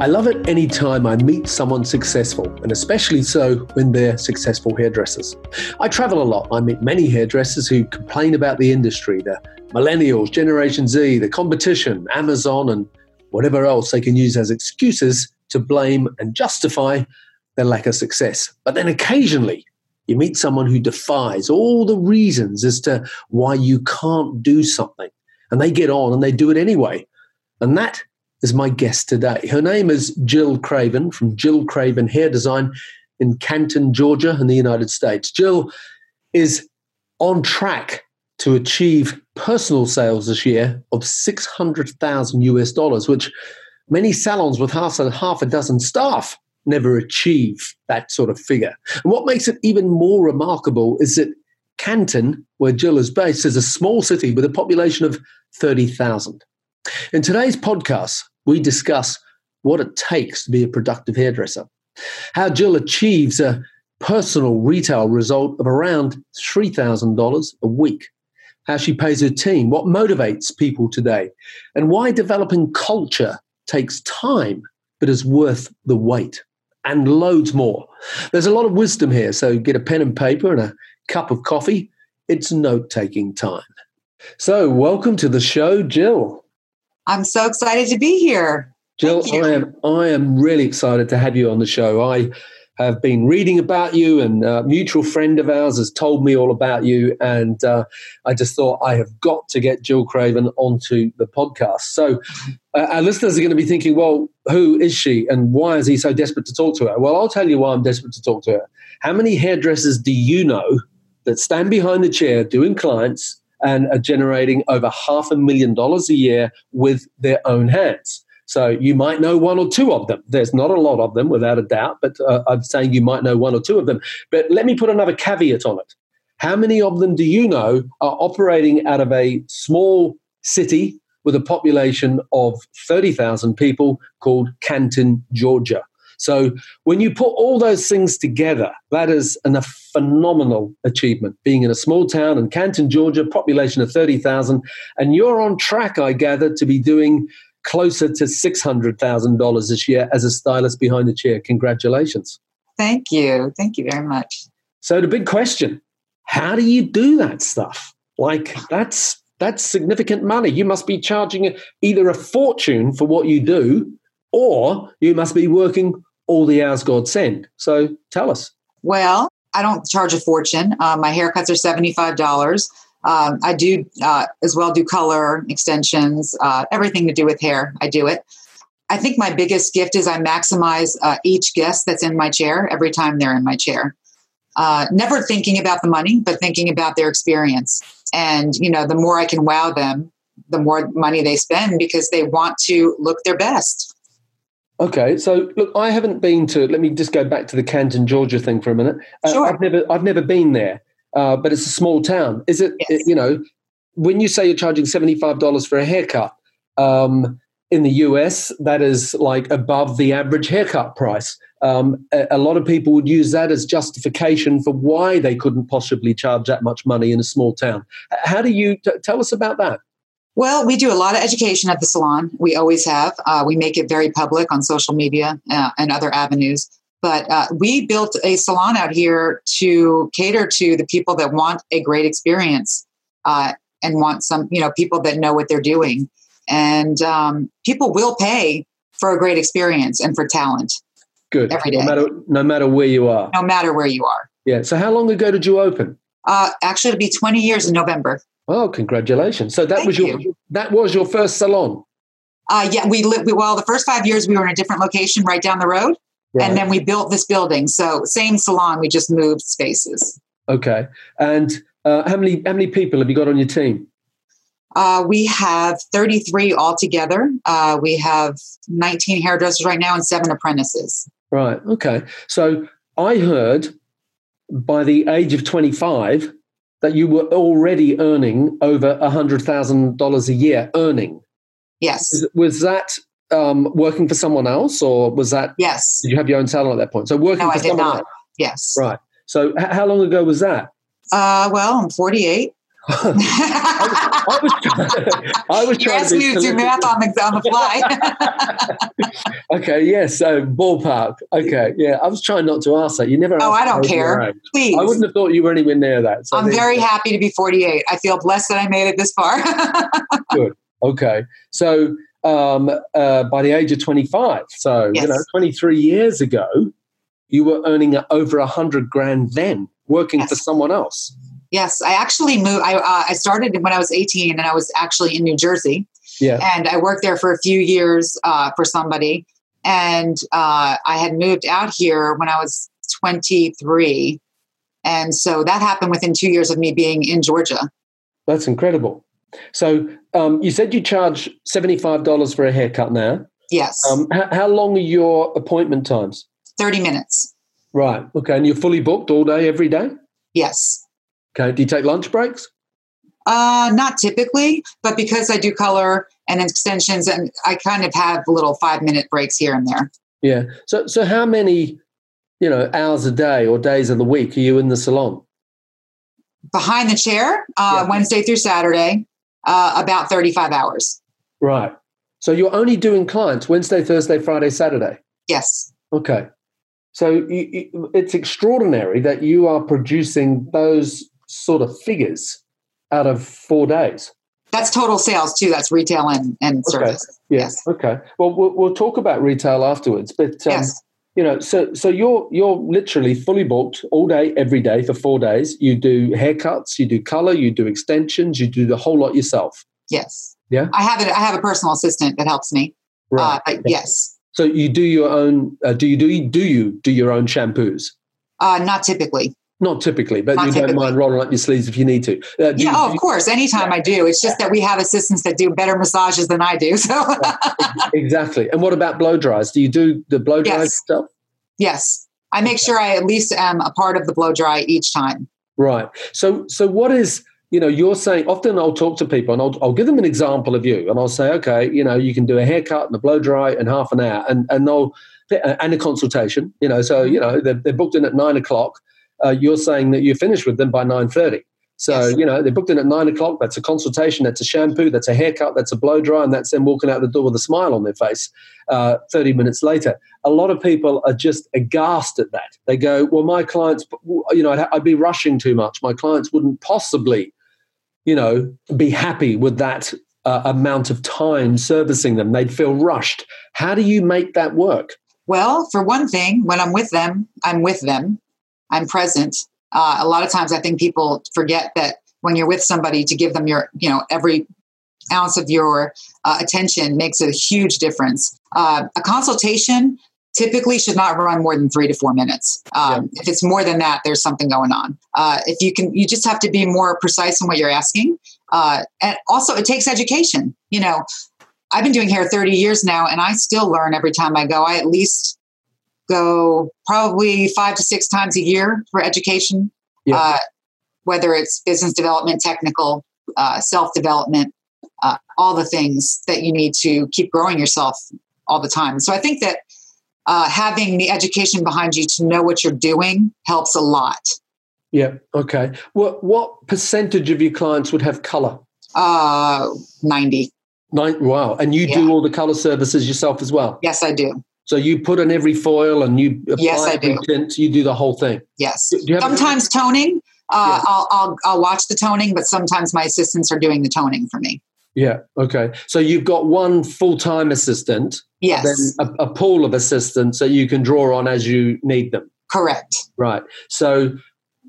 I love it anytime I meet someone successful, and especially so when they're successful hairdressers. I travel a lot. I meet many hairdressers who complain about the industry, the millennials, Generation Z, the competition, Amazon, and whatever else they can use as excuses to blame and justify their lack of success. But then occasionally, you meet someone who defies all the reasons as to why you can't do something, and they get on and they do it anyway. And that is my guest today. Her name is Jyl Craven from Jyl Craven Hair Design in Canton, Georgia, in the United States. Jyl is on track to achieve personal sales this year of 600,000 US dollars, which many salons with half a, half a dozen staff never achieve that sort of figure. And what makes it even more remarkable is that Canton, where Jyl is based, is a small city with a population of 30,000. In today's podcast, we discuss what it takes to be a productive hairdresser, how Jyl achieves a personal retail result of around $3,000 a week, how she pays her team, what motivates people today, and why developing culture takes time but is worth the wait, and loads more. There's a lot of wisdom here, so get a pen and paper and a cup of coffee. It's note taking time. So, welcome to the show, Jyl. I'm so excited to be here. Jyl, I am I am really excited to have you on the show. I have been reading about you, and a mutual friend of ours has told me all about you, and uh, I just thought I have got to get Jyl Craven onto the podcast. So uh, our listeners are going to be thinking, well, who is she, and why is he so desperate to talk to her? Well, I'll tell you why I'm desperate to talk to her. How many hairdressers do you know that stand behind the chair doing clients and are generating over half a million dollars a year with their own hands. So you might know one or two of them. There's not a lot of them, without a doubt, but uh, I'm saying you might know one or two of them. But let me put another caveat on it. How many of them do you know are operating out of a small city with a population of 30,000 people called Canton, Georgia? So when you put all those things together, that is an, a phenomenal achievement. Being in a small town in Canton, Georgia, population of 30,000, and you're on track, I gather, to be doing closer to $600,000 this year as a stylist behind the chair. Congratulations. Thank you. Thank you very much. So the big question, how do you do that stuff? Like that's that's significant money. You must be charging either a fortune for what you do or you must be working all the hours God send. So tell us. Well, I don't charge a fortune. Uh, my haircuts are $75. Um, I do uh, as well do color extensions, uh, everything to do with hair. I do it. I think my biggest gift is I maximize uh, each guest that's in my chair every time they're in my chair. Uh, never thinking about the money, but thinking about their experience. And you know, the more I can wow them, the more money they spend because they want to look their best. Okay, so look, I haven't been to. Let me just go back to the Canton, Georgia thing for a minute. Uh, sure. I've never, I've never been there, uh, but it's a small town. Is it? Yes. You know, when you say you're charging seventy five dollars for a haircut um, in the US, that is like above the average haircut price. Um, a, a, lot of people would use that as justification for why they couldn't possibly charge that much money in a small town. How do you t- tell us about that? Well, we do a lot of education at the salon. We always have. Uh, we make it very public on social media uh, and other avenues. But uh, we built a salon out here to cater to the people that want a great experience uh, and want some, you know, people that know what they're doing. And um, people will pay for a great experience and for talent. Good. Every day. No matter, no matter where you are. No matter where you are. Yeah. So, how long ago did you open? Uh, actually, it'll be 20 years in November. Oh, congratulations! So that Thank was your you. that was your first salon. Uh, yeah, we lived. We, well, the first five years we were in a different location right down the road, Right. and then we built this building. So same salon, we just moved spaces. Okay. And uh, how many how many people have you got on your team? Uh, we have 33 altogether. Uh, we have 19 hairdressers right now and seven apprentices. Right. Okay. So I heard by the age of 25 that you were already earning over $100,000 a year earning. Yes. Was, was that um, working for someone else or was that? Yes. Did you have your own salon at that point? So working no, for I did not. else. Yes. Right. So h- how long ago was that? Uh, well, I'm 48. I was, I was trying, I was you trying to do math on the, on the fly. okay, yes, so ballpark. Okay, yeah, I was trying not to ask that. You never. Oh, I don't care. Please. I wouldn't have thought you were anywhere near that. So I'm very happy to be 48. I feel blessed that I made it this far. Good. Okay, so um, uh, by the age of 25, so yes. you know, 23 years ago, you were earning over a hundred grand then, working yes. for someone else. Yes, I actually moved. I, uh, I started when I was 18 and I was actually in New Jersey. Yeah. And I worked there for a few years uh, for somebody. And uh, I had moved out here when I was 23. And so that happened within two years of me being in Georgia. That's incredible. So um, you said you charge $75 for a haircut now. Yes. Um, h- how long are your appointment times? 30 minutes. Right. Okay. And you're fully booked all day, every day? Yes. Okay. Do you take lunch breaks? Uh, not typically, but because I do color and extensions, and I kind of have little five minute breaks here and there. Yeah. So, so how many, you know, hours a day or days of the week are you in the salon? Behind the chair, uh, yeah. Wednesday through Saturday, uh, about 35 hours. Right. So you're only doing clients Wednesday, Thursday, Friday, Saturday? Yes. Okay. So it's extraordinary that you are producing those sort of figures out of four days. That's total sales too. That's retail and, and service. Okay. Yes. Okay. Well, well, we'll talk about retail afterwards. But um, yes. you know, so so you're you're literally fully booked all day, every day for four days. You do haircuts, you do color, you do extensions, you do the whole lot yourself. Yes. Yeah. I have it. I have a personal assistant that helps me. Right. Uh, yes. So you do your own? Uh, do you do do you do your own shampoos? Uh, not typically. Not typically, but Not you typically. don't mind rolling up your sleeves if you need to. Uh, Yeah, you- oh, of course. Anytime I do. It's just that we have assistants that do better massages than I do. So exactly. And what about blow dries? Do you do the blow dry Yes. stuff? yes, I make sure I at least am a part of the blow dry each time. Right. So, so what is you know you're saying? Often I'll talk to people and I'll, I'll give them an example of you, and I'll say, okay, you know, you can do a haircut and a blow dry in half an hour, and and they'll and a consultation. You know, so you know they're, they're booked in at nine o'clock. Uh, you're saying that you're finished with them by nine thirty. So Yes. you know they're booked in at nine o'clock. That's a consultation. That's a shampoo. That's a haircut. That's a blow dry, and that's them walking out the door with a smile on their face. Uh, Thirty minutes later, a lot of people are just aghast at that. They go, "Well, my clients, you know, I'd, I'd be rushing too much. My clients wouldn't possibly, you know, be happy with that uh, amount of time servicing them. They'd feel rushed. How do you make that work? Well, for one thing, when I'm with them, I'm with them. I'm present. Uh, a lot of times, I think people forget that when you're with somebody, to give them your, you know, every ounce of your uh, attention makes a huge difference. Uh, a consultation typically should not run more than three to four minutes. Um, If it's more than that, there's something going on. Uh, if you can, you just have to be more precise in what you're asking. Uh, and also, it takes education. You know, I've been doing hair 30 years now, and I still learn every time I go. I at least go probably five to six times a year for education, Yeah. uh, whether it's business development, technical, uh, self development, uh, all the things that you need to keep growing yourself all the time. So I think that uh, having the education behind you to know what you're doing helps a lot. Yeah. Okay. What what percentage of your clients would have color? Uh, 90. Nine. Wow. And you Yeah. do all the color services yourself as well. Yes, I do. So you put on every foil and you apply Yes, I every do. tint. You do the whole thing. Yes. Have a- Sometimes toning. Uh, Yes. I'll, I'll I'll watch the toning, but sometimes my assistants are doing the toning for me. Yeah. Okay. So you've got one full time assistant, Yes, then a, a pool of assistants that you can draw on as you need them. correct. Right. So,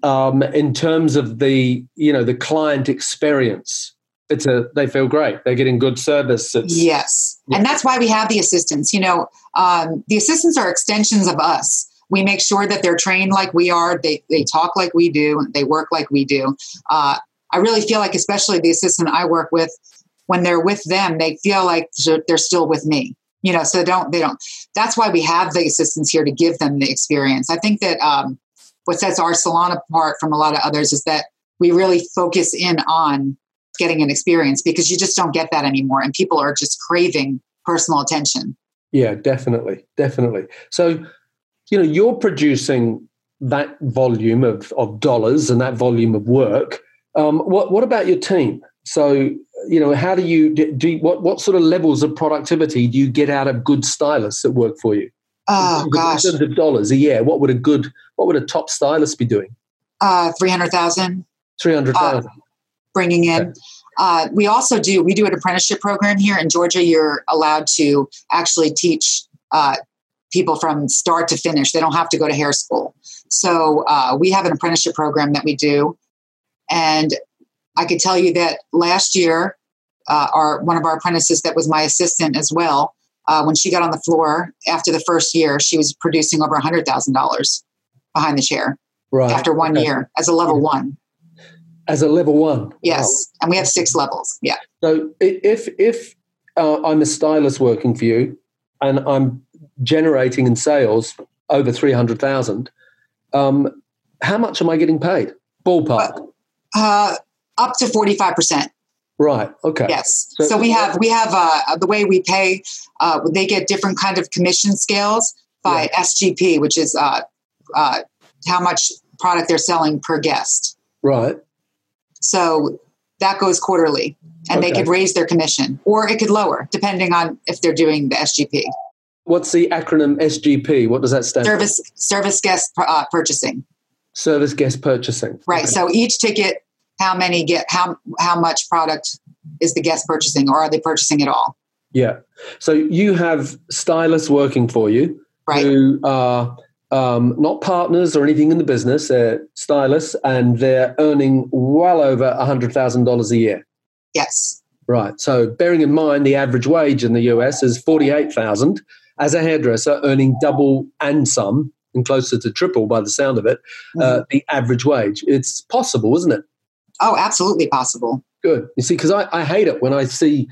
um, in terms of the you know the client experience, it's a they feel great. They're getting good service. It's, Yes, Yeah. and that's why we have the assistants. You know, um, the assistants are extensions of us. We make sure that they're trained like we are. They they talk like we do. They work like we do. Uh, I really feel like, especially the assistant I work with, when they're with them, they feel like they're still with me. You know, so they don't they don't. That's why we have the assistants here to give them the experience. I think that um, what sets our salon apart from a lot of others is that we really focus in on getting an experience because you just don't get that anymore, and people are just craving personal attention. Yeah, definitely, definitely. So, you know, you're producing that volume of, of dollars and that volume of work. Um, what what about your team? So, you know, how do you do? what what sort of levels of productivity do you get out of good stylists that work for you? Oh gosh, in terms of dollars a year, what would a good what would a top stylist be doing? Uh, three hundred thousand. Three hundred thousand. Uh, bringing in. Okay. Uh, we also do we do an apprenticeship program here in Georgia. You're allowed to actually teach uh, people from start to finish. They don't have to go to hair school. So uh, we have an apprenticeship program that we do, and I could tell you that last year, uh, our one of our apprentices that was my assistant as well. Uh, when she got on the floor after the first year, she was producing over hundred thousand dollars behind the chair right. after one okay. year as a level one as a level one. Yes, wow. and we have six levels. Yeah. So if if uh, I'm a stylist working for you, and I'm generating in sales over three hundred thousand, um, how much am I getting paid? Ballpark. Uh, up to forty five percent. Right. Okay. Yes. So, so we have we have uh, the way we pay. Uh, they get different kind of commission scales by yeah. SGP, which is uh, uh, how much product they're selling per guest. Right. So that goes quarterly and okay. they could raise their commission or it could lower depending on if they're doing the SGP. What's the acronym SGP? What does that stand service, for? Service guest uh, purchasing. Service guest purchasing. Right. Okay. So each ticket, how many get, how, how much product is the guest purchasing or are they purchasing at all? Yeah. So you have stylists working for you right. who are um, not partners or anything in the business. They're stylists, and they're earning well over hundred thousand dollars a year. Yes. Right. So, bearing in mind the average wage in the US is forty-eight thousand, as a hairdresser, earning double and some, and closer to triple by the sound of it, uh, mm-hmm. uh, the average wage. It's possible, isn't it? Oh, absolutely possible. Good. You see, because I, I hate it when I see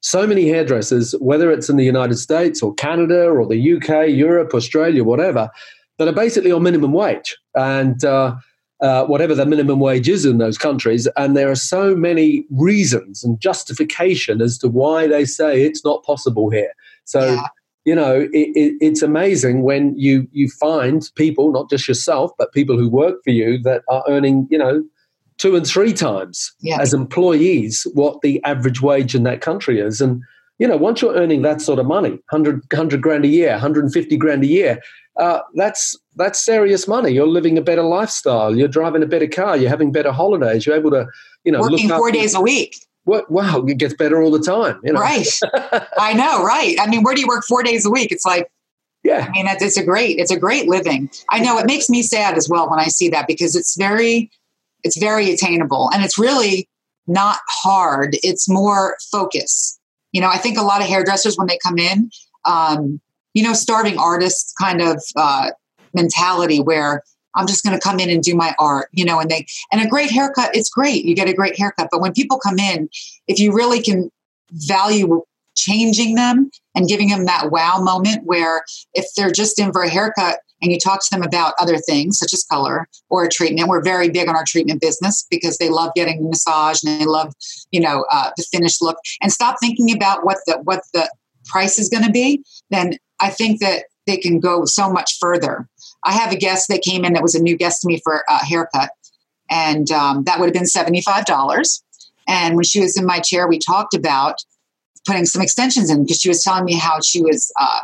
so many hairdressers, whether it's in the United States or Canada or the UK, Europe, Australia, whatever, that are basically on minimum wage and uh, uh, whatever the minimum wage is in those countries. And there are so many reasons and justification as to why they say it's not possible here. So, yeah. you know, it, it, it's amazing when you you find people, not just yourself, but people who work for you that are earning, you know, two and three times yeah. as employees what the average wage in that country is. And you know, once you're earning that sort of money, 100, 100 grand a year, 150 grand a year, uh, that's that's serious money. You're living a better lifestyle. You're driving a better car. You're having better holidays. You're able to, you know, working four days a week. What, wow, it gets better all the time. You know? Right. I know. Right. I mean, where do you work four days a week? It's like, yeah. I mean, it's a great, it's a great living. I know it makes me sad as well when I see that because it's very, it's very attainable and it's really not hard. It's more focus. You know, I think a lot of hairdressers when they come in, um, you know, starving artist kind of uh, mentality where I'm just going to come in and do my art, you know, and they, and a great haircut, it's great. You get a great haircut. But when people come in, if you really can value changing them and giving them that wow moment where if they're just in for a haircut and you talk to them about other things such as color or a treatment, we're very big on our treatment business because they love getting massage and they love, you know, uh, the finished look and stop thinking about what the, what the price is going to be, then I think that they can go so much further. I have a guest that came in that was a new guest to me for a haircut, and um, that would have been $75. And when she was in my chair, we talked about putting some extensions in because she was telling me how she was, uh,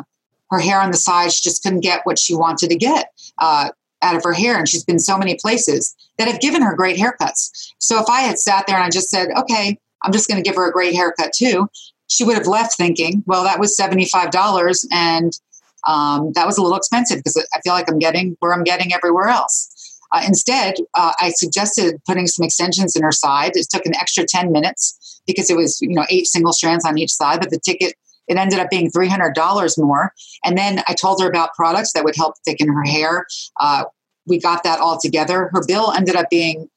her hair on the side, she just couldn't get what she wanted to get uh, out of her hair. And she's been so many places that have given her great haircuts. So if I had sat there and I just said, okay, I'm just going to give her a great haircut too, she would have left thinking, well, that was $75 and um, that was a little expensive because I feel like I'm getting where I'm getting everywhere else. Uh, instead, uh, I suggested putting some extensions in her side. It took an extra 10 minutes because it was, you know, eight single strands on each side, but the ticket, it ended up being $300 more. And then I told her about products that would help thicken her hair. Uh, we got that all together. Her bill ended up being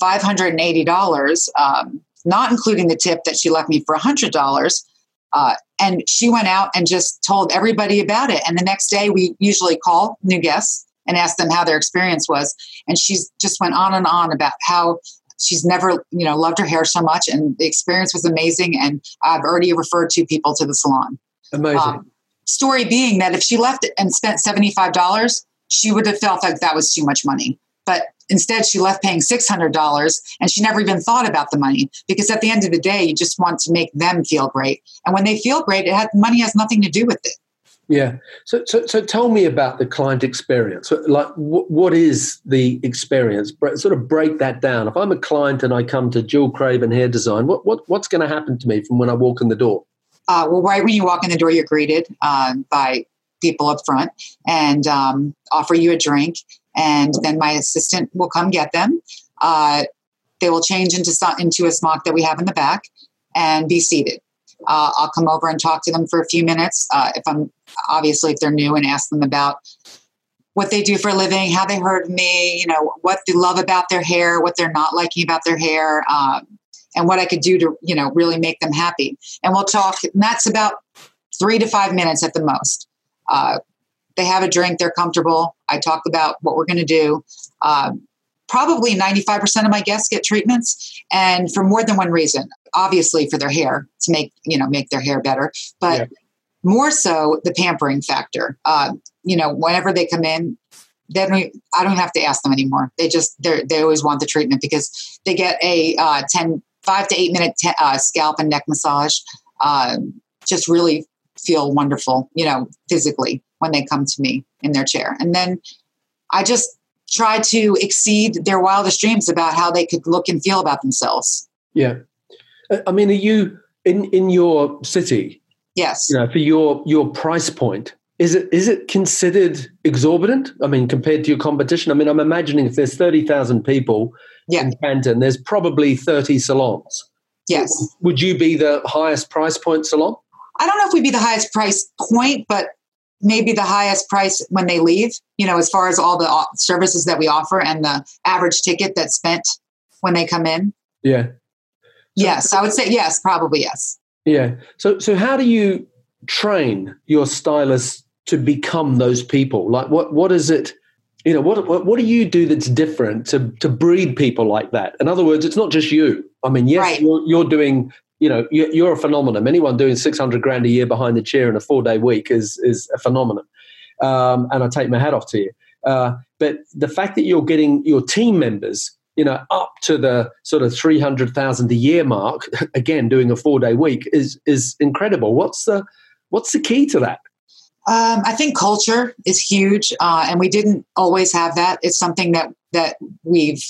$580. Um, not including the tip that she left me for $100. Uh, and she went out and just told everybody about it. And the next day, we usually call new guests and ask them how their experience was. And she just went on and on about how she's never, you know, loved her hair so much, and the experience was amazing. And I've already referred two people to the salon. Amazing. Um, story being that if she left and spent seventy five dollars, she would have felt like that was too much money. But instead, she left paying six hundred dollars, and she never even thought about the money because at the end of the day, you just want to make them feel great. And when they feel great, it had, money has nothing to do with it. Yeah. So, so, so tell me about the client experience. Like, what is the experience? Sort of break that down. If I'm a client and I come to Jyl Craven Hair Design, what, what what's going to happen to me from when I walk in the door? Uh, well, right when you walk in the door, you're greeted uh, by people up front and um, offer you a drink, and then my assistant will come get them. Uh, they will change into into a smock that we have in the back and be seated. Uh, I'll come over and talk to them for a few minutes. Uh, if I'm obviously if they're new and ask them about what they do for a living, how they heard me, you know, what they love about their hair, what they're not liking about their hair, um, and what I could do to, you know, really make them happy. And we'll talk. And that's about three to five minutes at the most. Uh, they have a drink, they're comfortable. I talk about what we're going to do. Um, probably 95% of my guests get treatments and for more than one reason obviously for their hair to make you know make their hair better but yeah. more so the pampering factor. Uh, you know whenever they come in they don't, i don't have to ask them anymore. They just they they always want the treatment because they get a uh, 10 5 to 8 minute te- uh, scalp and neck massage uh, just really feel wonderful you know physically when they come to me in their chair. And then i just try to exceed their wildest dreams about how they could look and feel about themselves. Yeah. I mean, are you in, in your city? Yes. You know, for your, your price point, is it is it considered exorbitant? I mean, compared to your competition? I mean, I'm imagining if there's 30,000 people yeah. in Canton, there's probably 30 salons. Yes. Would you be the highest price point salon? I don't know if we'd be the highest price point, but maybe the highest price when they leave, you know, as far as all the services that we offer and the average ticket that's spent when they come in. Yeah. Yes, I would say yes, probably yes. Yeah. So so how do you train your stylists to become those people? Like what what is it you know what, what what do you do that's different to to breed people like that? In other words, it's not just you. I mean, yes, right. you're, you're doing you know, you're a phenomenon. Anyone doing 600 grand a year behind the chair in a four day week is, is a phenomenon. Um, and I take my hat off to you. Uh, but the fact that you're getting your team members, you know, up to the sort of 300,000 a year mark, again, doing a four day week is, is incredible. What's the, what's the key to that? Um, I think culture is huge, uh, and we didn't always have that. It's something that that we've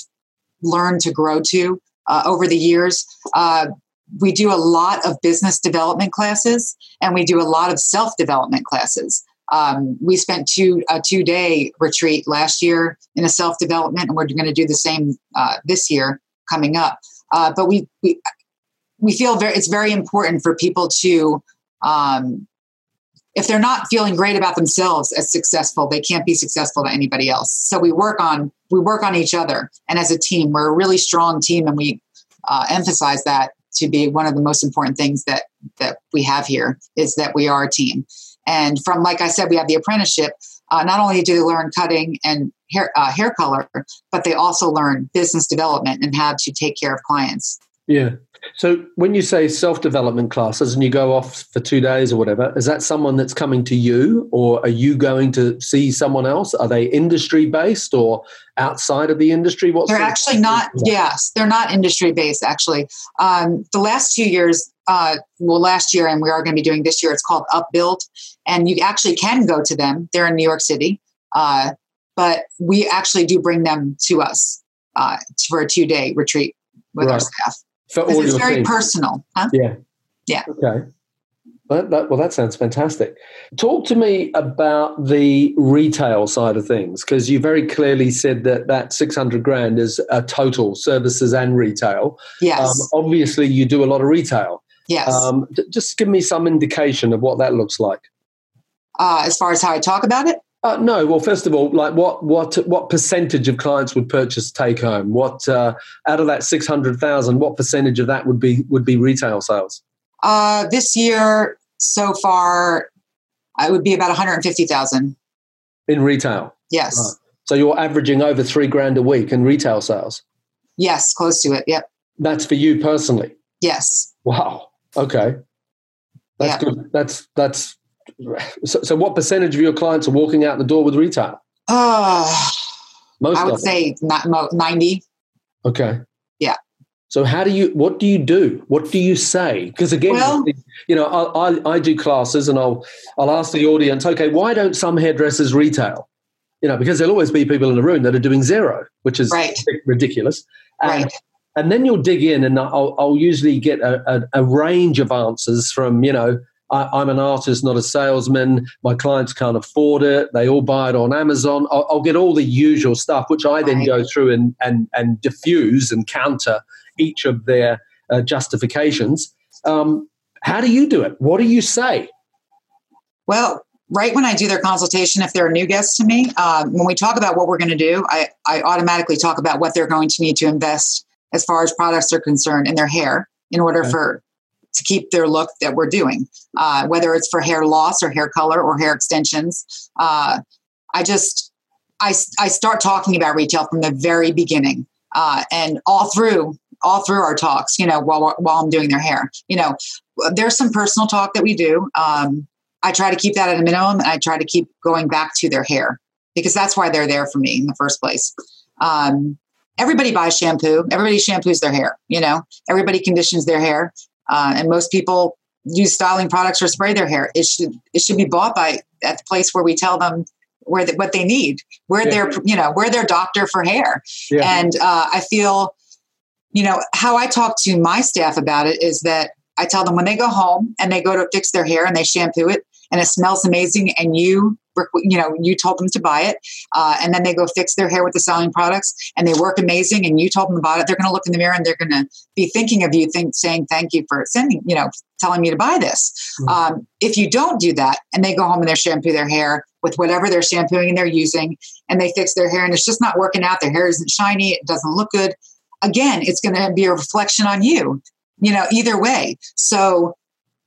learned to grow to uh, over the years. Uh, we do a lot of business development classes and we do a lot of self development classes. Um, we spent two a two day retreat last year in a self development, and we're going to do the same uh, this year coming up. Uh, but we, we we feel very it's very important for people to um, if they're not feeling great about themselves as successful they can't be successful to anybody else so we work on we work on each other and as a team we're a really strong team and we uh, emphasize that to be one of the most important things that that we have here is that we are a team. And from like I said, we have the apprenticeship. Uh, not only do they learn cutting and hair uh, hair color, but they also learn business development and how to take care of clients. Yeah. So when you say self-development classes and you go off for two days or whatever, is that someone that's coming to you or are you going to see someone else? Are they industry based or outside of the industry? What's they're the actually not, yes, they're not industry based actually. Um, the last two years, uh, well, last year and we are going to be doing this year, it's called Upbuild and you actually can go to them. They're in New York City. Uh, but we actually do bring them to us uh, for a two day retreat with right. our staff for all it's very personal. Huh? Yeah. Yeah. Okay. Well that, well, that sounds fantastic. Talk to me about the retail side of things because you very clearly said that that 600 grand is a total services and retail. Yes. Um, obviously, you do a lot of retail. Yes. Um, just give me some indication of what that looks like. Uh, as far as how I talk about it? Uh, no. Well, first of all, like what what what percentage of clients would purchase take home? What uh, out of that six hundred thousand, what percentage of that would be would be retail sales? Uh, this year so far, it would be about one hundred fifty thousand in retail. Yes. Right. So you're averaging over three grand a week in retail sales. Yes, close to it. Yep. That's for you personally. Yes. Wow. Okay. That's good. That's that's so, so, what percentage of your clients are walking out the door with retail? Uh, Most I would say not 90. Okay. Yeah. So how do you, what do you do? What do you say? Because again, well, you know, I, I, I do classes and I'll, I'll ask the audience, okay, why don't some hairdressers retail? You know, because there'll always be people in the room that are doing zero, which is right. ridiculous. And, right. and then you'll dig in and I'll, I'll usually get a, a, a range of answers from, you know, I, am an artist, not a salesman. My clients can't afford it. They all buy it on Amazon. I'll, I'll get all the usual stuff, which I then go through and, and, and diffuse and counter each of their uh, justifications. Um, how do you do it? What do you say? Well, right when I do their consultation, if they're a new guest to me, uh, when we talk about what we're going to do, I, I automatically talk about what they're going to need to invest as far as products are concerned in their hair in order okay. for to keep their look that we're doing, uh, whether it's for hair loss or hair color or hair extensions. Uh, I just, I, I start talking about retail from the very beginning uh, and all through all through our talks, you know, while while I'm doing their hair. You know, there's some personal talk that we do. Um, I try to keep that at a minimum, and I try to keep going back to their hair because that's why they're there for me in the first place. Um, everybody buys shampoo. Everybody shampoos their hair. You know, everybody conditions their hair. Uh, and most people use styling products or spray their hair. It should it should be bought by at the place where we tell them where the, what they need, where yeah. they're you know where their doctor for hair. Yeah. And uh, I feel, you know, how I talk to my staff about it is that I tell them when they go home and they go to fix their hair and they shampoo it and it smells amazing and you you know you told them to buy it uh, and then they go fix their hair with the selling products and they work amazing and you told them about it they're going to look in the mirror and they're going to be thinking of you think saying thank you for sending you know telling me to buy this mm-hmm. um, if you don't do that and they go home and they shampoo their hair with whatever they're shampooing and they're using and they fix their hair and it's just not working out their hair isn't shiny it doesn't look good again it's going to be a reflection on you you know either way so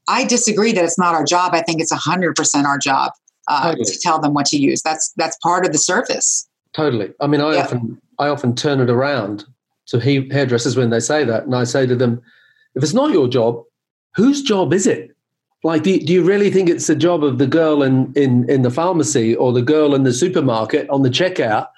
I disagree that it's not our job. I think it's 100% our job uh, totally. to tell them what to use. That's that's part of the service. Totally. I mean, I yeah. often I often turn it around to hairdressers when they say that, and I say to them, if it's not your job, whose job is it? Like, do, do you really think it's the job of the girl in, in, in the pharmacy or the girl in the supermarket on the checkout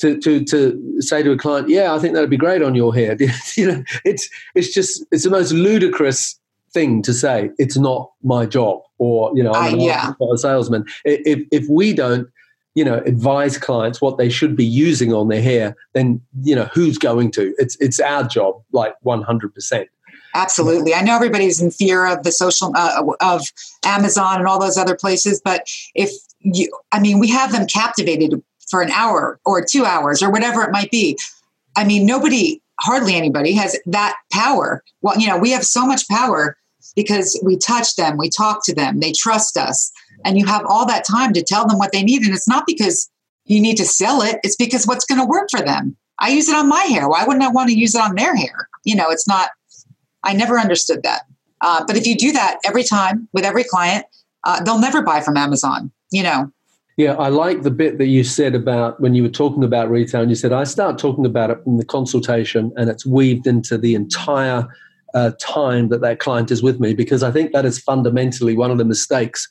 to, to, to say to a client, yeah, I think that'd be great on your hair? you know, it's, it's just, it's the most ludicrous thing to say it's not my job or you know I'm uh, yeah. a salesman. If if we don't you know advise clients what they should be using on their hair then you know who's going to? It's it's our job like 100% absolutely. I know everybody's in fear of the social uh, of amazon and all those other places but if you i mean we have them captivated for an hour or two hours or whatever it might be. I mean nobody hardly anybody has that power. Well you know we have so much power because we touch them, we talk to them, they trust us. And you have all that time to tell them what they need. And it's not because you need to sell it, it's because what's going to work for them. I use it on my hair. Why wouldn't I want to use it on their hair? You know, it's not, I never understood that. Uh, but if you do that every time with every client, uh, they'll never buy from Amazon, you know. Yeah, I like the bit that you said about when you were talking about retail, and you said, I start talking about it in the consultation, and it's weaved into the entire uh, time that that client is with me because I think that is fundamentally one of the mistakes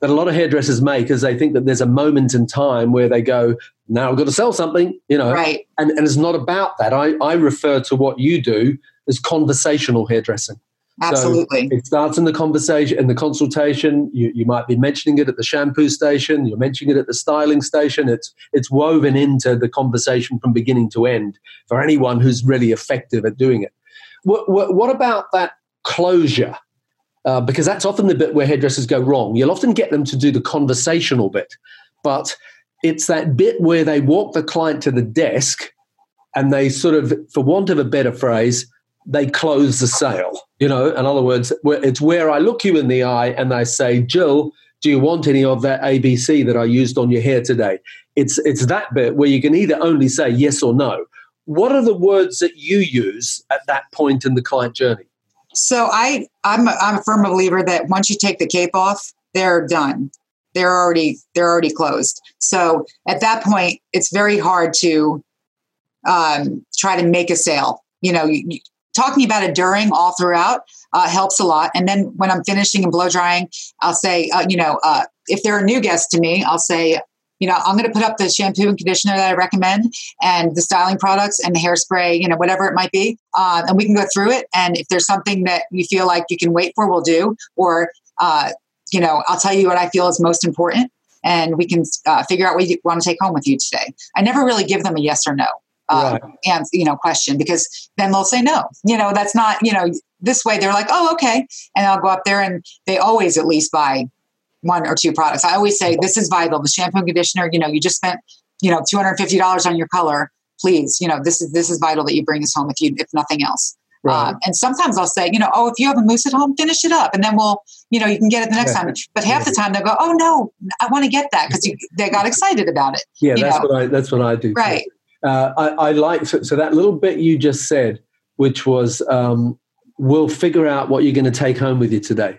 that a lot of hairdressers make is they think that there's a moment in time where they go, now I've got to sell something, you know, right. and, and it's not about that. I, I refer to what you do as conversational hairdressing. Absolutely. So it starts in the conversation, in the consultation. You, you might be mentioning it at the shampoo station. You're mentioning it at the styling station. It's it's woven into the conversation from beginning to end for anyone who's really effective at doing it. What, what, about that closure? Uh, because that's often the bit where hairdressers go wrong. You'll often get them to do the conversational bit, but it's that bit where they walk the client to the desk and they sort of, for want of a better phrase, they close the sale. You know, in other words, it's where I look you in the eye and I say, Jyl, do you want any of that ABC that I used on your hair today? It's it's that bit where you can either only say yes or no. What are the words that you use at that point in the client journey? So I I'm a, I'm a firm believer that once you take the cape off, they're done. They're already they're already closed. So at that point, it's very hard to um, try to make a sale. You know, you, talking about it during all throughout uh, helps a lot. And then when I'm finishing and blow drying, I'll say, uh, you know, uh, if they're a new guest to me, I'll say, you know, I'm going to put up the shampoo and conditioner that I recommend and the styling products and the hairspray, you know, whatever it might be. Uh, and we can go through it. And if there's something that you feel like you can wait for, we'll do. Or, uh, you know, I'll tell you what I feel is most important and we can uh, figure out what you want to take home with you today. I never really give them a yes or no. Right. and you know question because then they'll say no you know that's not you know this way they're like oh okay and i'll go up there and they always at least buy one or two products. I always say this is vital. The shampoo and conditioner, you know, you just spent, you know, $250 on your color. Please, you know, this is this is vital that you bring this home if you if nothing else. Right. Um, and sometimes I'll say, you know, oh, if you have a mousse at home, finish it up, and then we'll, you know, you can get it the next yeah. time. But half the time they'll go, oh no, I want to get that because they got excited about it. Yeah, that's know? what I that's what I do. Right. Uh, I, I, like so, so, that little bit you just said, which was, um, we'll figure out what you're going to take home with you today.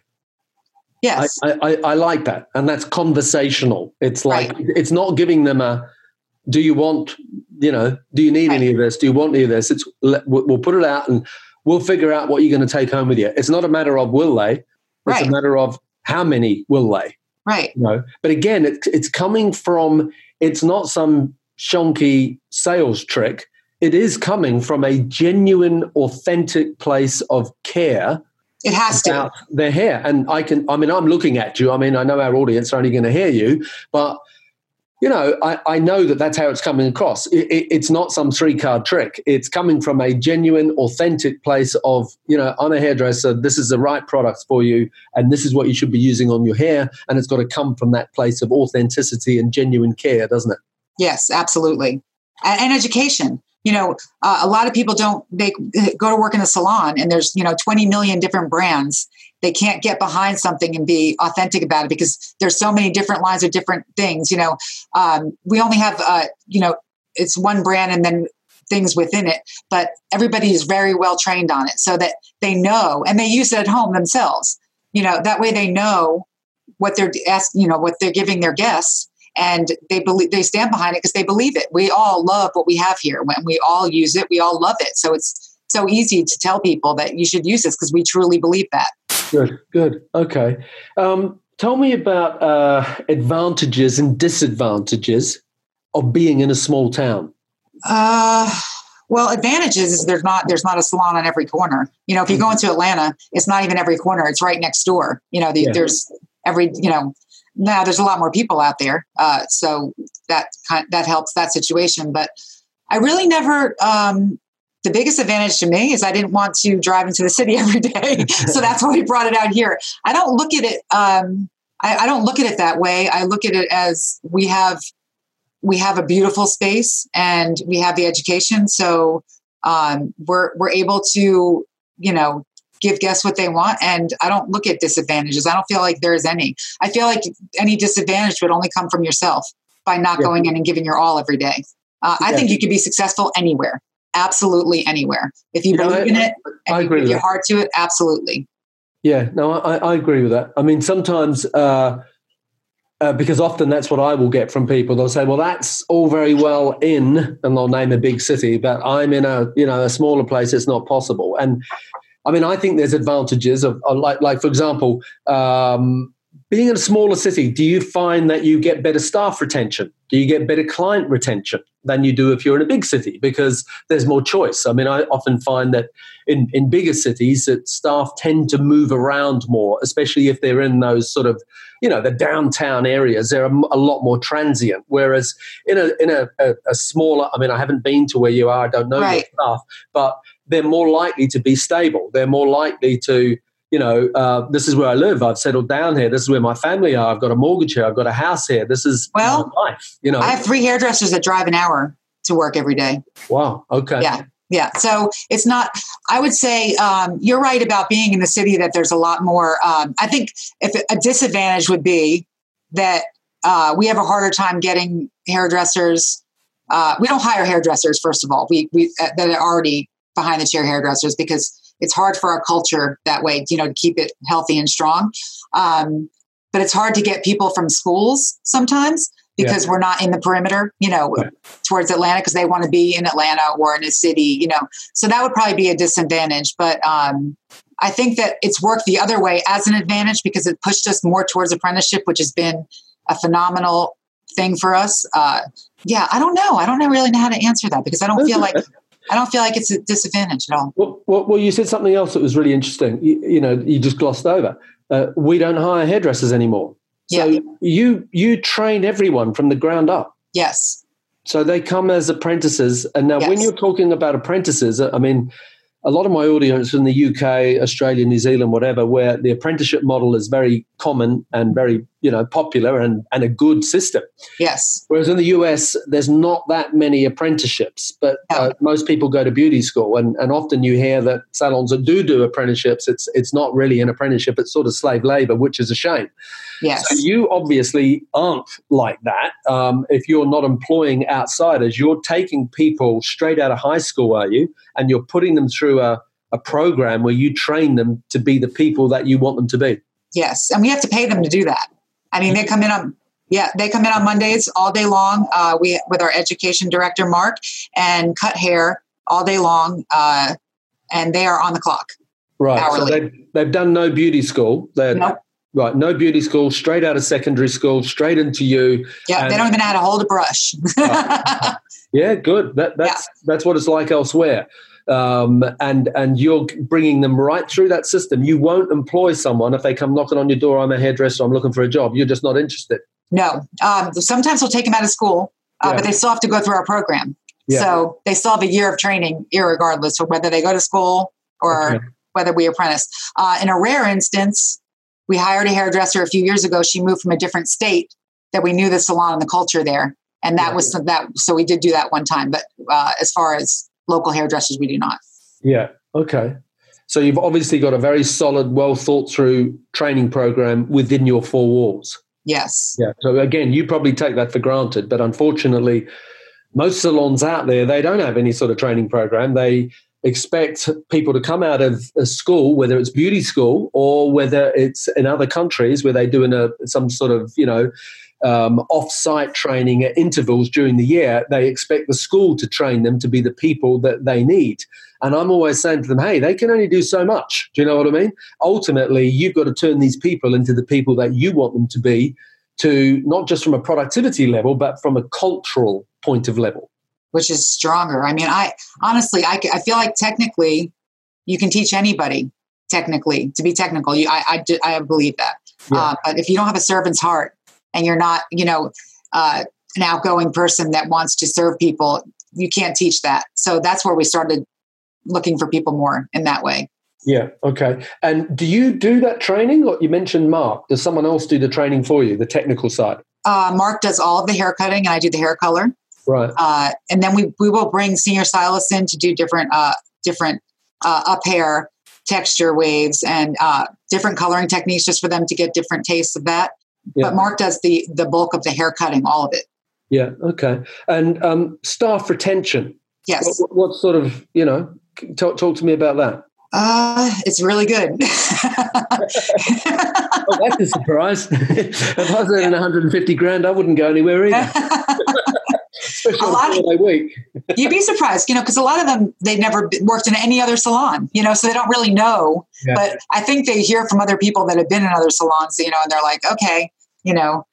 Yes. I, I, I, like that. And that's conversational. It's like, right. it's not giving them a, do you want, you know, do you need right. any of this? Do you want any of this? It's, we'll put it out and we'll figure out what you're going to take home with you. It's not a matter of will they, it's right. a matter of how many will they. Right. You know? But again, it, it's coming from, it's not some shonky sales trick. It is coming from a genuine, authentic place of care it has to. Their hair. And I can, I mean, I'm looking at you. I mean, I know our audience are only going to hear you, but you know, I, I know that that's how it's coming across. It, it, it's not some three card trick. It's coming from a genuine, authentic place of, you know, I'm a hairdresser. This is the right product for you, and this is what you should be using on your hair. And it's got to come from that place of authenticity and genuine care, doesn't it? Yes, absolutely. And, and education you know, uh, a lot of people don't, they go to work in a salon and there's, you know, 20 million different brands. They can't get behind something and be authentic about it because there's so many different lines of different things. You know, um, we only have, uh, you know, it's one brand and then things within it, but everybody is very well trained on it so that they know and they use it at home themselves. You know, that way they know what they're asking, you know, what they're giving their guests and they believe they stand behind it because they believe it. We all love what we have here. When we all use it, we all love it. So it's so easy to tell people that you should use this because we truly believe that. Good, good, okay. Um, tell me about uh, advantages and disadvantages of being in a small town. Uh, well, advantages is there's not there's not a salon on every corner. You know, if you go into Atlanta, it's not even every corner; it's right next door. You know, the, yeah. there's every you know now there's a lot more people out there, uh, so that that helps that situation. But I really never. Um, the biggest advantage to me is I didn't want to drive into the city every day, so that's why we brought it out here. I don't look at it. Um, I, I don't look at it that way. I look at it as we have we have a beautiful space and we have the education, so um, we're we're able to you know give guests what they want. And I don't look at disadvantages. I don't feel like there is any. I feel like any disadvantage would only come from yourself by not yeah. going in and giving your all every day. Uh, yeah. I think you can be successful anywhere, absolutely anywhere. If you, you believe know, in it and I you put your heart to it, absolutely. Yeah, no, I, I agree with that. I mean, sometimes. Uh, uh, because often that's what I will get from people. They'll say, "Well, that's all very well in," and they'll name a big city, but I'm in a you know a smaller place. It's not possible. And I mean, I think there's advantages of, of like, like for example, um, being in a smaller city. Do you find that you get better staff retention? Do you get better client retention than you do if you're in a big city because there's more choice? I mean, I often find that in in bigger cities that staff tend to move around more, especially if they're in those sort of you know the downtown areas. They're a, a lot more transient. Whereas in a in a, a, a, smaller, I mean, I haven't been to where you are. I don't know right. your staff, but they're more likely to be stable. They're more likely to, you know, uh, this is where I live. I've settled down here. This is where my family are. I've got a mortgage here. I've got a house here. This is well, my life. You know, I have three hairdressers that drive an hour to work every day. Wow. Okay. Yeah. Yeah. So it's not, I would say um, you're right about being in the city that there's a lot more. Um, I think if a disadvantage would be that uh, we have a harder time getting hairdressers. Uh, we don't hire hairdressers, first of all, we, we uh, that are already behind the chair hairdressers because it's hard for our culture that way, you know, to keep it healthy and strong. Um, but it's hard to get people from schools sometimes because yeah. we're not in the perimeter, you know, right. towards Atlanta because they want to be in Atlanta or in a city, you know. So that would probably be a disadvantage. But um, I think that it's worked the other way as an advantage because it pushed us more towards apprenticeship, which has been a phenomenal thing for us. Uh, yeah, I don't know. I don't really know how to answer that because I don't feel like I don't feel like it's a disadvantage at all. Well, well, well you said something else that was really interesting. You, you know, you just glossed over. Uh, we don't hire hairdressers anymore. So yeah. you you train everyone from the ground up. Yes. So they come as apprentices, and now yes. when you're talking about apprentices, I mean, a lot of my audience in the UK, Australia, New Zealand, whatever, where the apprenticeship model is very common and very you know popular and, and a good system. Yes. Whereas in the US, there's not that many apprenticeships, but no. uh, most people go to beauty school, and, and often you hear that salons that do do apprenticeships, it's it's not really an apprenticeship; it's sort of slave labor, which is a shame. Yes. So you obviously aren't like that. Um, if you're not employing outsiders, you're taking people straight out of high school, are you? And you're putting them through a, a program where you train them to be the people that you want them to be. Yes. And we have to pay them to do that. I mean, they come in on yeah, they come in on Mondays all day long. Uh, we with our education director Mark and cut hair all day long, uh, and they are on the clock. Right. Hourly. So they've, they've done no beauty school. They're nope. Right, no beauty school, straight out of secondary school, straight into you. Yeah, they don't even know how to hold a brush. yeah, good. That, that's yeah. that's what it's like elsewhere. Um, and and you're bringing them right through that system. You won't employ someone if they come knocking on your door. I'm a hairdresser. I'm looking for a job. You're just not interested. No. Um, sometimes we'll take them out of school, uh, yeah. but they still have to go through our program. Yeah. So they still have a year of training, regardless of whether they go to school or okay. whether we apprentice. Uh, in a rare instance, we hired a hairdresser a few years ago. She moved from a different state that we knew the salon and the culture there. And that yeah. was that. So we did do that one time. But uh, as far as local hairdressers, we do not. Yeah. Okay. So you've obviously got a very solid, well thought through training program within your four walls. Yes. Yeah. So again, you probably take that for granted, but unfortunately, most salons out there they don't have any sort of training program. They expect people to come out of a school, whether it's beauty school or whether it's in other countries where they do in a, uh, some sort of, you know, um, off-site training at intervals during the year. They expect the school to train them to be the people that they need. And I'm always saying to them, hey, they can only do so much. Do you know what I mean? Ultimately, you've got to turn these people into the people that you want them to be, to not just from a productivity level, but from a cultural point of level which is stronger. I mean, I honestly, I, I feel like technically you can teach anybody technically to be technical. You, I, I, I believe that. Yeah. Uh, but if you don't have a servant's heart and you're not, you know, uh, an outgoing person that wants to serve people, you can't teach that. So that's where we started looking for people more in that way. Yeah. Okay. And do you do that training? Or you mentioned Mark. Does someone else do the training for you, the technical side? Uh, Mark does all of the hair cutting, and I do the hair color. Right. Uh, and then we, we will bring senior stylists in to do different uh, different uh, up hair texture waves and uh, different coloring techniques just for them to get different tastes of that. Yeah. But Mark does the the bulk of the hair cutting, all of it. Yeah. Okay. And um, staff retention. Yes. What, what, sort of you know? Talk talk to me about that. Uh, it's really good. well, that's a surprise. if I was earning 150 grand, I wouldn't go anywhere either. Especially a lot of, week. you'd be surprised, you know, because a lot of them they've never worked in any other salon, you know, so they don't really know. Yeah. But I think they hear from other people that have been in other salons, you know, and they're like, okay, you know,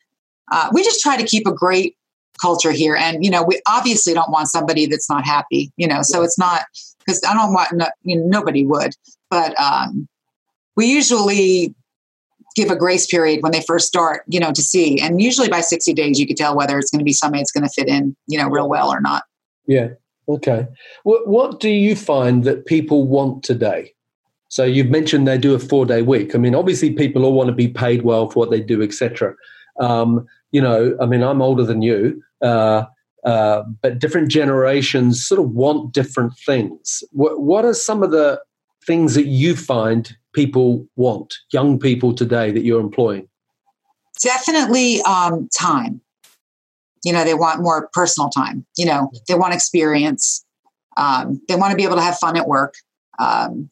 uh, we just try to keep a great culture here, and you know, we obviously don't want somebody that's not happy, you know, so it's not because I don't want no, you know, nobody would, but um, we usually give a grace period when they first start, you know, to see. And usually by 60 days, you can tell whether it's going to be somebody that's going to fit in, you know, real well or not. Yeah. Okay. What, what do you find that people want today? So you've mentioned they do a four day week. I mean, obviously people all want to be paid well for what they do, etc. Um, you know, I mean, I'm older than you, uh, uh, but different generations sort of want different things. What, what are some of the things that you find people want, young people today that you're employing? Definitely um, time. You know, they want more personal time. You know, they want experience. Um, they want to be able to have fun at work. Um,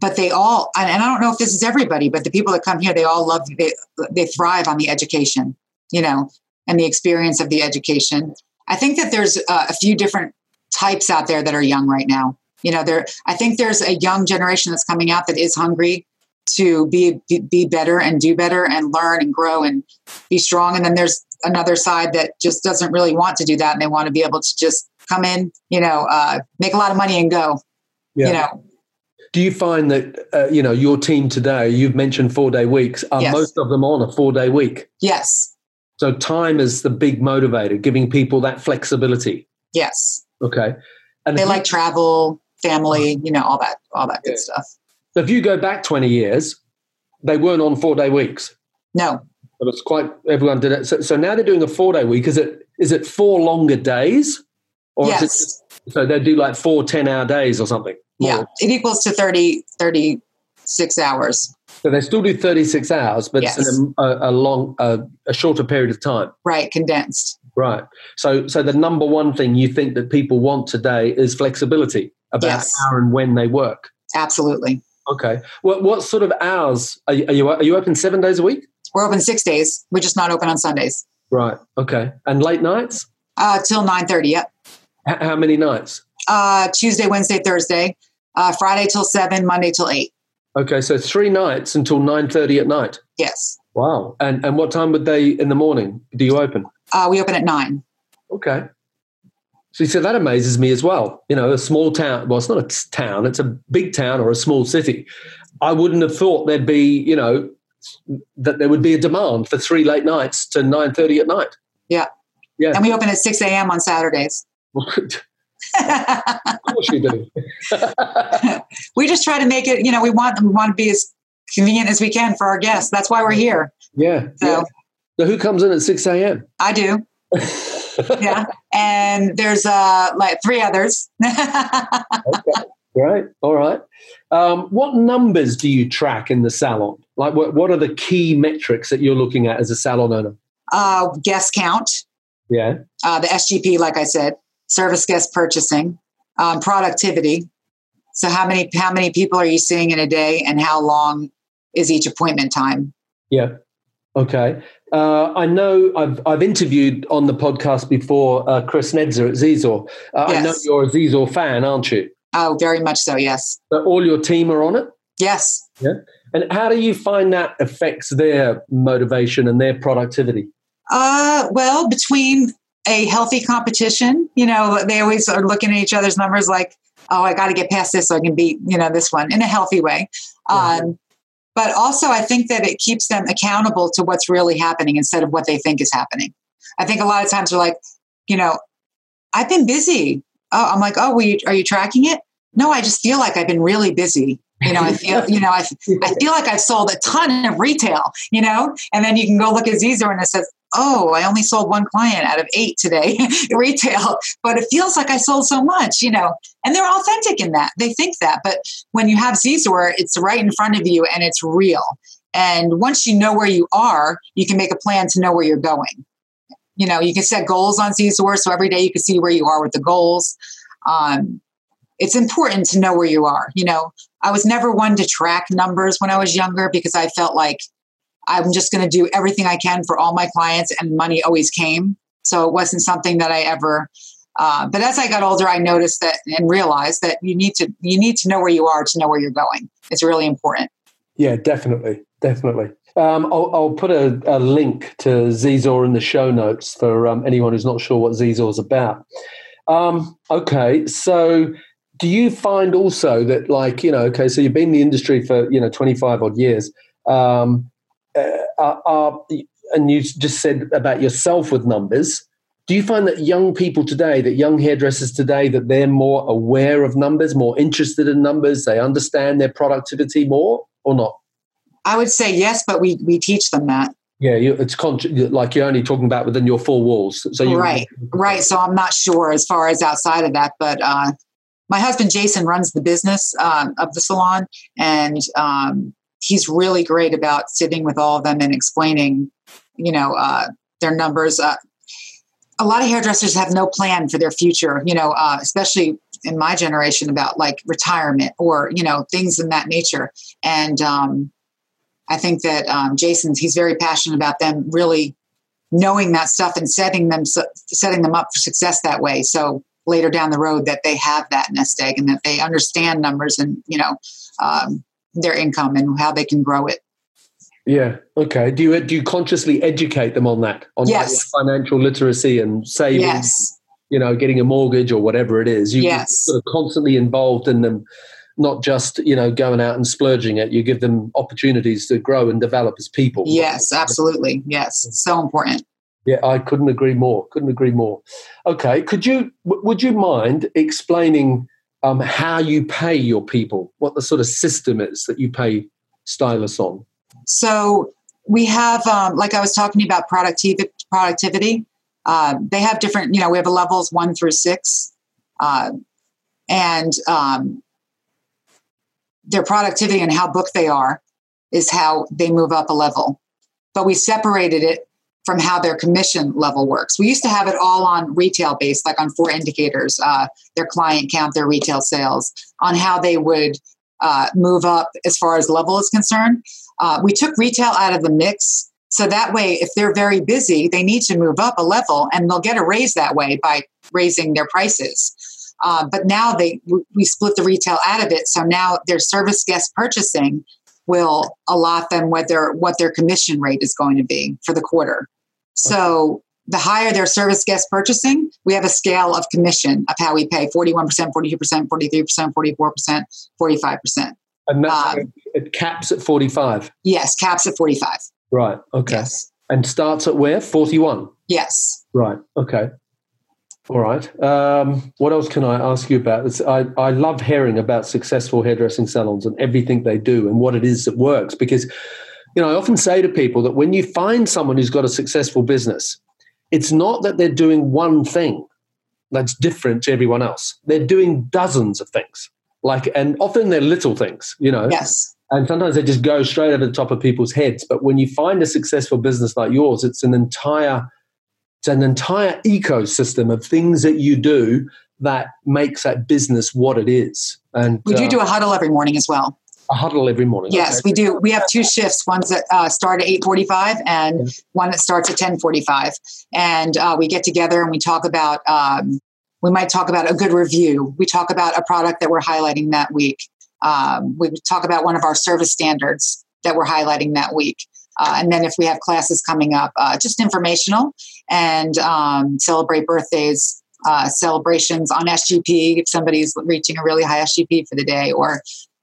but they all, and I don't know if this is everybody, but the people that come here, they all love, they, they thrive on the education, you know, and the experience of the education. I think that there's uh, a few different types out there that are young right now. You know, there. I think there's a young generation that's coming out that is hungry to be, be be better and do better and learn and grow and be strong. And then there's another side that just doesn't really want to do that and they want to be able to just come in, you know, uh, make a lot of money and go. Yeah. You know. Do you find that uh, you know your team today? You've mentioned four day weeks. Are yes. most of them on a four day week? Yes. So time is the big motivator, giving people that flexibility. Yes. Okay. And they like you, travel, family, you know, all that, all that yeah. good stuff. So if you go back 20 years, they weren't on four day weeks. No. But it's quite everyone did it. So, so now they're doing a four day week. Is it is it four longer days? Or yes. It, so they do like four 10 hour days or something. Yeah. It equals to 30, 36 hours. So they still do 36 hours, but yes. it's in a, a long, a, a shorter period of time. Right, condensed. Right. So, so the number one thing you think that people want today is flexibility about yes. how and when they work. Absolutely. Okay. What what sort of hours are you, are you are you open seven days a week? We're open six days. We're just not open on Sundays. Right. Okay. And late nights? Uh, till nine thirty. Yep. H- how many nights? Uh, Tuesday, Wednesday, Thursday. Uh, Friday till seven. Monday till eight. Okay, so three nights until nine thirty at night. Yes. Wow. And and what time would they in the morning? Do you open? Uh, we open at nine. Okay. So, so that amazes me as well. You know, a small town. Well, it's not a town; it's a big town or a small city. I wouldn't have thought there'd be, you know, that there would be a demand for three late nights to nine thirty at night. Yeah. Yeah. And we open at six a.m. on Saturdays. of course you do. we just try to make it, you know, we want we want to be as convenient as we can for our guests. That's why we're here. Yeah. So, yeah. so who comes in at 6 a.m.? I do. yeah. And there's uh like three others. okay. Right. All right. Um, what numbers do you track in the salon? Like, what, what are the key metrics that you're looking at as a salon owner? Uh, guest count. Yeah. Uh, the SGP, like I said service guest purchasing, um, productivity. So how many how many people are you seeing in a day, and how long is each appointment time? Yeah. Okay. Uh, I know I've I've interviewed on the podcast before uh, Chris Nedzer at Zizor. Uh, yes. I know you're a Zizor fan, aren't you? Oh, very much so. Yes. So all your team are on it. Yes. Yeah. And how do you find that affects their motivation and their productivity? Uh, well, between a healthy competition. You know, they always are looking at each other's numbers like, oh, I got to get past this so I can beat, you know, this one in a healthy way. Yeah. Um, but also, I think that it keeps them accountable to what's really happening instead of what they think is happening. I think a lot of times they're like, you know, I've been busy. Oh, I'm like, oh, you, are you tracking it? No, I just feel like I've been really busy. You know, I feel, you know, I, I feel like I've sold a ton of retail, you know, and then you can go look at Zizor and it says, oh, I only sold one client out of eight today retail, but it feels like I sold so much, you know, and they're authentic in that. They think that. But when you have Zizor, it's right in front of you and it's real. And once you know where you are, you can make a plan to know where you're going. You know, you can set goals on Zizor, so every day you can see where you are with the goals. Um, it's important to know where you are. You know, I was never one to track numbers when I was younger because I felt like I'm just going to do everything I can for all my clients, and money always came. So it wasn't something that I ever. Uh, but as I got older, I noticed that and realized that you need to you need to know where you are to know where you're going. It's really important. Yeah, definitely, definitely. Um, I'll, I'll, put a, a, link to Zizor in the show notes for um, anyone who's not sure what Zizor is about. Um, okay, so do you find also that, like, you know, okay, so you've been in the industry for you know 25 odd years. Um, uh, are, are, and you just said about yourself with numbers. Do you find that young people today, that young hairdressers today, that they're more aware of numbers, more interested in numbers, they understand their productivity more, or not? I would say yes, but we we teach them that. Yeah, you, it's con- like you're only talking about within your four walls. So you, right, right. So I'm not sure as far as outside of that, but uh, my husband Jason runs the business um, of the salon, and um, he's really great about sitting with all of them and explaining, you know, uh, their numbers. Uh, a lot of hairdressers have no plan for their future, you know, uh, especially in my generation about like retirement or, you know, things in that nature. And um, I think that um, Jason's, he's very passionate about them really knowing that stuff and setting them, setting them up for success that way. So later down the road that they have that nest egg and that they understand numbers and, you know, um, their income and how they can grow it. Yeah. Okay. Do you do you consciously educate them on that on yes. like financial literacy and saving? Yes. You know, getting a mortgage or whatever it is. You, yes. sort of constantly involved in them, not just you know going out and splurging it. You give them opportunities to grow and develop as people. Yes, absolutely. Yes, so important. Yeah, I couldn't agree more. Couldn't agree more. Okay, could you would you mind explaining um, how you pay your people? What the sort of system is that you pay stylists on? So we have, um, like I was talking about, productivity. Productivity. Uh, they have different. You know, we have levels one through six, uh, and um, their productivity and how booked they are is how they move up a level. But we separated it from how their commission level works. We used to have it all on retail based, like on four indicators uh, their client count, their retail sales, on how they would uh, move up as far as level is concerned. Uh, we took retail out of the mix. So that way, if they're very busy, they need to move up a level and they'll get a raise that way by raising their prices. Uh, but now they we split the retail out of it. So now their service guest purchasing will allot them what their what their commission rate is going to be for the quarter. So the higher their service guest purchasing, we have a scale of commission of how we pay 41%, 42%, 43%, 44%, 45%. And that's um, it caps at 45. Yes, caps at 45. Right. Okay. Yes. And starts at where? 41. Yes. Right. Okay. All right. Um, what else can I ask you about? It's, I, I love hearing about successful hairdressing salons and everything they do and what it is that works because, you know, I often say to people that when you find someone who's got a successful business, it's not that they're doing one thing that's different to everyone else. They're doing dozens of things, like, and often they're little things, you know. Yes. And sometimes they just go straight over the top of people's heads. But when you find a successful business like yours, it's an entire it's an entire ecosystem of things that you do that makes that business what it is. And we do uh, do a huddle every morning as well. A huddle every morning. Yes, okay. we do. We have two shifts. One's that uh, start at eight forty-five, and yeah. one that starts at ten forty-five. And uh, we get together and we talk about. Um, we might talk about a good review. We talk about a product that we're highlighting that week. Um, we talk about one of our service standards that we're highlighting that week. Uh, and then if we have classes coming up, uh, just informational and um, celebrate birthdays, uh, celebrations on SGP if somebody's reaching a really high SGP for the day, or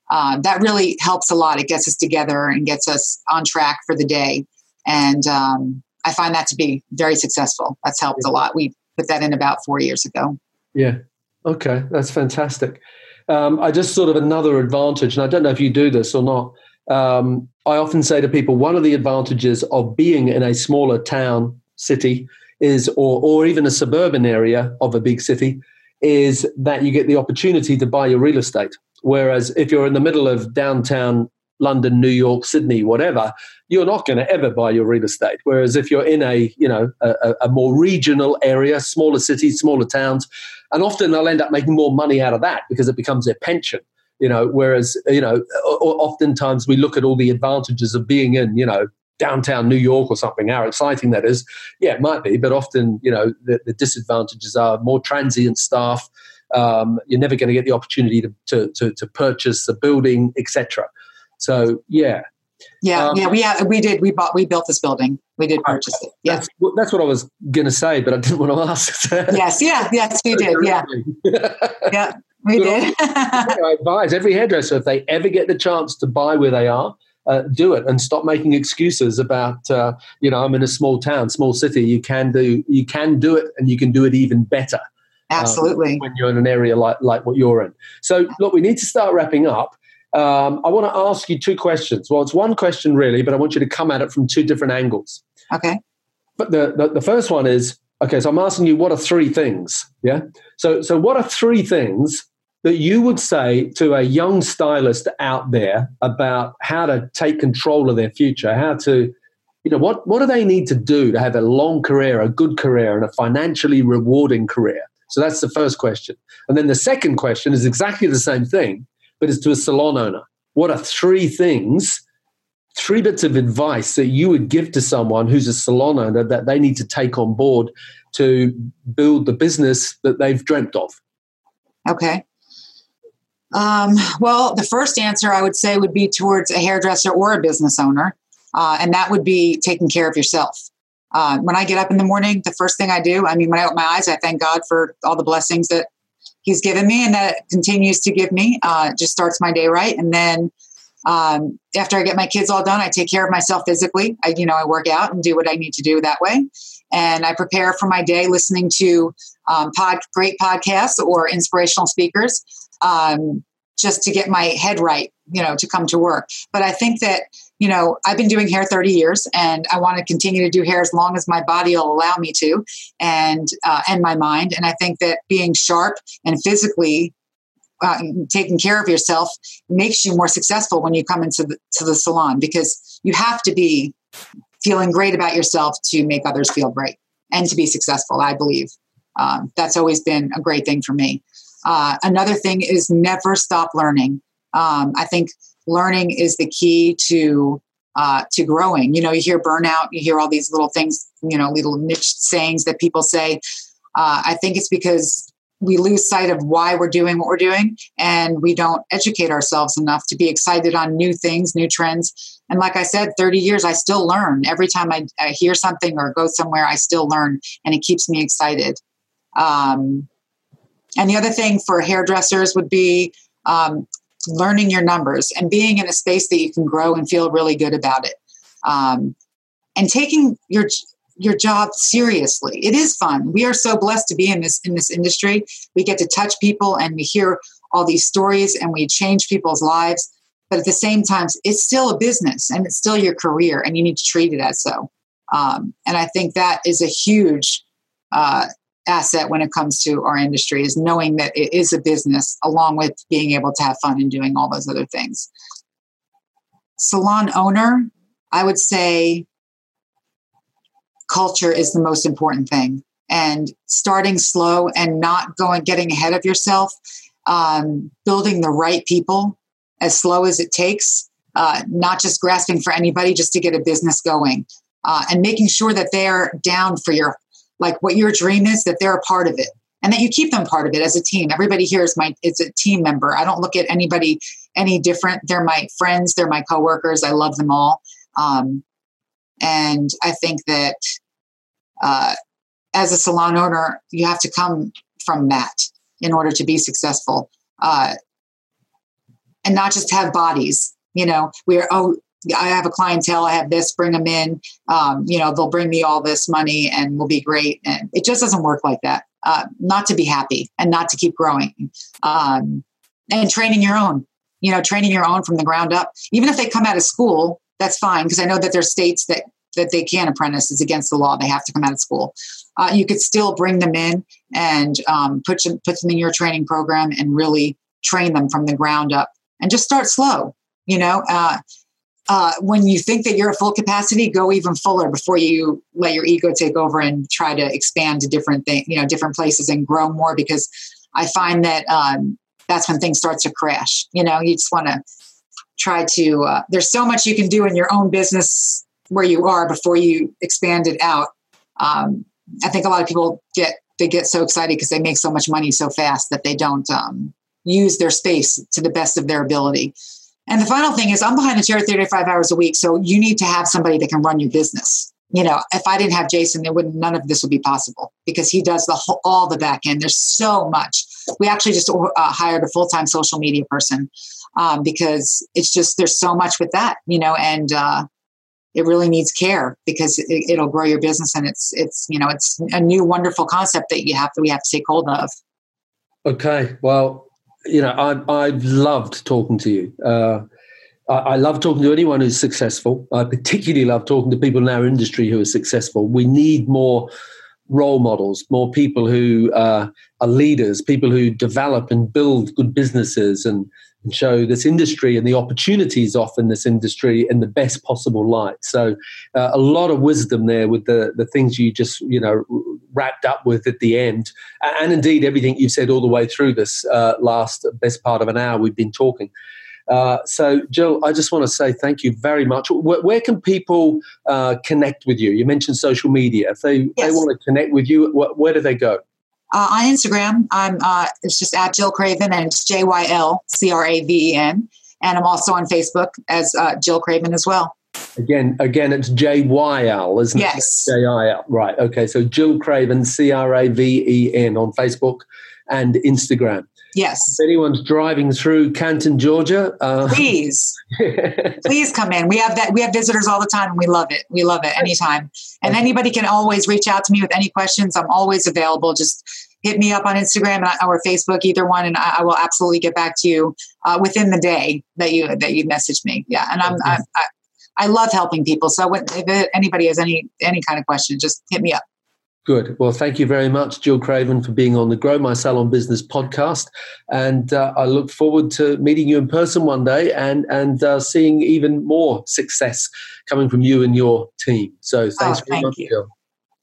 uh, that really helps a lot. It gets us together and gets us on track for the day. And um, I find that to be very successful. That's helped a lot. We put that in about four years ago. Yeah. Okay. That's fantastic. Um, I just sort of another advantage, and I don't know if you do this or not um, I often say to people, one of the advantages of being in a smaller town, city, is, or, or even a suburban area of a big city, is that you get the opportunity to buy your real estate. Whereas if you're in the middle of downtown London, New York, Sydney, whatever, you're not going to ever buy your real estate. Whereas if you're in a, you know, a, a more regional area, smaller cities, smaller towns, and often they'll end up making more money out of that because it becomes their pension you know whereas you know oftentimes we look at all the advantages of being in you know downtown new york or something how exciting that is yeah it might be but often you know the, the disadvantages are more transient staff um, you're never going to get the opportunity to, to, to, to purchase the building etc so yeah yeah, um, yeah, we have, we did we bought we built this building. We did purchase it. Yeah, that's, that's what I was going to say, but I didn't want to ask. yes, yeah, yes, we did. Yeah, yeah. We did. I advise every hairdresser if they ever get the chance to buy where they are, uh, do it and stop making excuses about uh, you know I'm in a small town, small city. You can do you can do it, and you can do it even better. Um, Absolutely. Um, when you're in an area like like what you're in. So look, we need to start wrapping up. Um, I want to ask you two questions. Well, it's one question really, but I want you to come at it from two different angles. Okay. But the, the, the first one is okay. So I'm asking you, what are three things? Yeah. So so what are three things that you would say to a young stylist out there about how to take control of their future, how to, you know, what, what do they need to do to have a long career, a good career, and a financially rewarding career? So that's the first question. And then the second question is exactly the same thing, but it's to a salon owner. What are three things, three bits of advice that you would give to someone who's a salon owner that they need to take on board to build the business that they've dreamt of? Okay. Um, well, the first answer I would say would be towards a hairdresser or a business owner, uh, and that would be taking care of yourself. Uh, when I get up in the morning, the first thing I do, I mean, when I open my eyes, I thank God for all the blessings that He's given me and that continues to give me. Uh, just starts my day right, and then um, after I get my kids all done, I take care of myself physically. I, you know, I work out and do what I need to do that way, and I prepare for my day listening to um, pod, great podcasts or inspirational speakers um, just to get my head right, you know, to come to work. But I think that, you know, I've been doing hair 30 years and I want to continue to do hair as long as my body will allow me to and, uh, and my mind. And I think that being sharp and physically uh, taking care of yourself makes you more successful when you come into the, to the salon because you have to be feeling great about yourself to make others feel great and to be successful, I believe. Um, that's always been a great thing for me. Uh, another thing is never stop learning. Um, I think learning is the key to uh, to growing. You know, you hear burnout, you hear all these little things, you know, little niche sayings that people say. Uh, I think it's because we lose sight of why we're doing what we're doing and we don't educate ourselves enough to be excited on new things, new trends. And like I said, 30 years, I still learn. Every time I, I hear something or go somewhere, I still learn and it keeps me excited. Um, and the other thing for hairdressers would be um, learning your numbers and being in a space that you can grow and feel really good about it. Um, and taking your your job seriously. It is fun. We are so blessed to be in this in this industry. We get to touch people and we hear all these stories and we change people's lives. But at the same time, it's still a business and it's still your career, and you need to treat it as so. Um, and I think that is a huge uh, asset when it comes to our industry is knowing that it is a business along with being able to have fun and doing all those other things. Salon owner i would say culture is the most important thing. And starting slow and not going getting ahead of yourself um, building the right people as slow as it takes uh, not just grasping for anybody just to get a business going uh, and making sure that they're down for your like what your dream is that they're a part of it and that you keep them part of it as a team. Everybody here is my it's a team member. I don't look at anybody any different. They're my friends. They're my coworkers. I love them all. Um, and i think that uh, as a salon owner you have to come from that in order to be successful. Uh, and not just have bodies you know we're oh I have a clientele, I have this, bring them in. Um, you know, they'll bring me all this money and we'll be great. And it just doesn't work like that. Uh, not to be happy and not to keep growing. Um, and training your own, you know, training your own from the ground up. Even if they come out of school, that's fine because I know that there's states that that they can apprentice is against the law. They have to come out of school. Uh, you could still bring them in and um, put put them in your training program and really train them from the ground up and just start slow. You know, uh, uh, when you think that you're at full capacity, go even fuller before you let your ego take over and try to expand to different things, you know, different places and grow more. Because I find that um, that's when things start to crash. You know, you just want to try to. Uh, there's so much you can do in your own business where you are before you expand it out. Um, I think a lot of people get they get so excited because they make so much money so fast that they don't um, use their space to the best of their ability. And the final thing is, I'm behind the chair 35 hours a week. So you need to have somebody that can run your business. You know, if I didn't have Jason, there wouldn't none of this would be possible because he does the whole, all the back end. There's so much. We actually just uh, hired a full time social media person um, because it's just there's so much with that. You know, and uh, it really needs care because it, will grow your business and it's it's you know it's a new wonderful concept that you have to we have to take hold of. Okay, well, you know, I, I've loved talking to you. Uh, I, I, love talking to anyone who's successful. I particularly love talking to people in our industry who are successful. We need more role models, more people who uh, are leaders, people who develop and build good businesses and, and, show this industry and the opportunities often this industry in the best possible light. So uh, a lot of wisdom there with the, the things you just, you know, wrapped up with at the end. And indeed, everything you've said all the way through this uh, last best part of an hour we've been talking. Uh, so, Jyl, I just want to say thank you very much. Where, where can people uh, connect with you? You mentioned social media. If they, yes. they want to connect with you, wh- where do they go? Uh, on Instagram, I'm uh, it's just at Jyl Craven and it's J Y L C R A V E N, and I'm also on Facebook as uh, Jyl Craven as well. Again, again, it's J Y L, isn't yes. it? Yes, J I L. Right. Okay. So Jyl Craven, C R A V E N, on Facebook and Instagram. Yes. If anyone's driving through Canton, Georgia, uh, please, please come in. We have that. We have visitors all the time, and we love it. We love it anytime. And anybody can always reach out to me with any questions. I'm always available. Just hit me up on Instagram or Facebook, either one, and I, will absolutely get back to you uh, within the day that you that you message me. Yeah, and I'm, okay. I, I, I love helping people. So if anybody has any any kind of question, just hit me up. Good. Well, thank you very much, Jyl Craven, for being on the Grow My Salon Business podcast. And uh, I look forward to meeting you in person one day and, and uh, seeing even more success coming from you and your team. So thanks oh, very thank much, you. Jyl.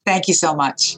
Thank you so much.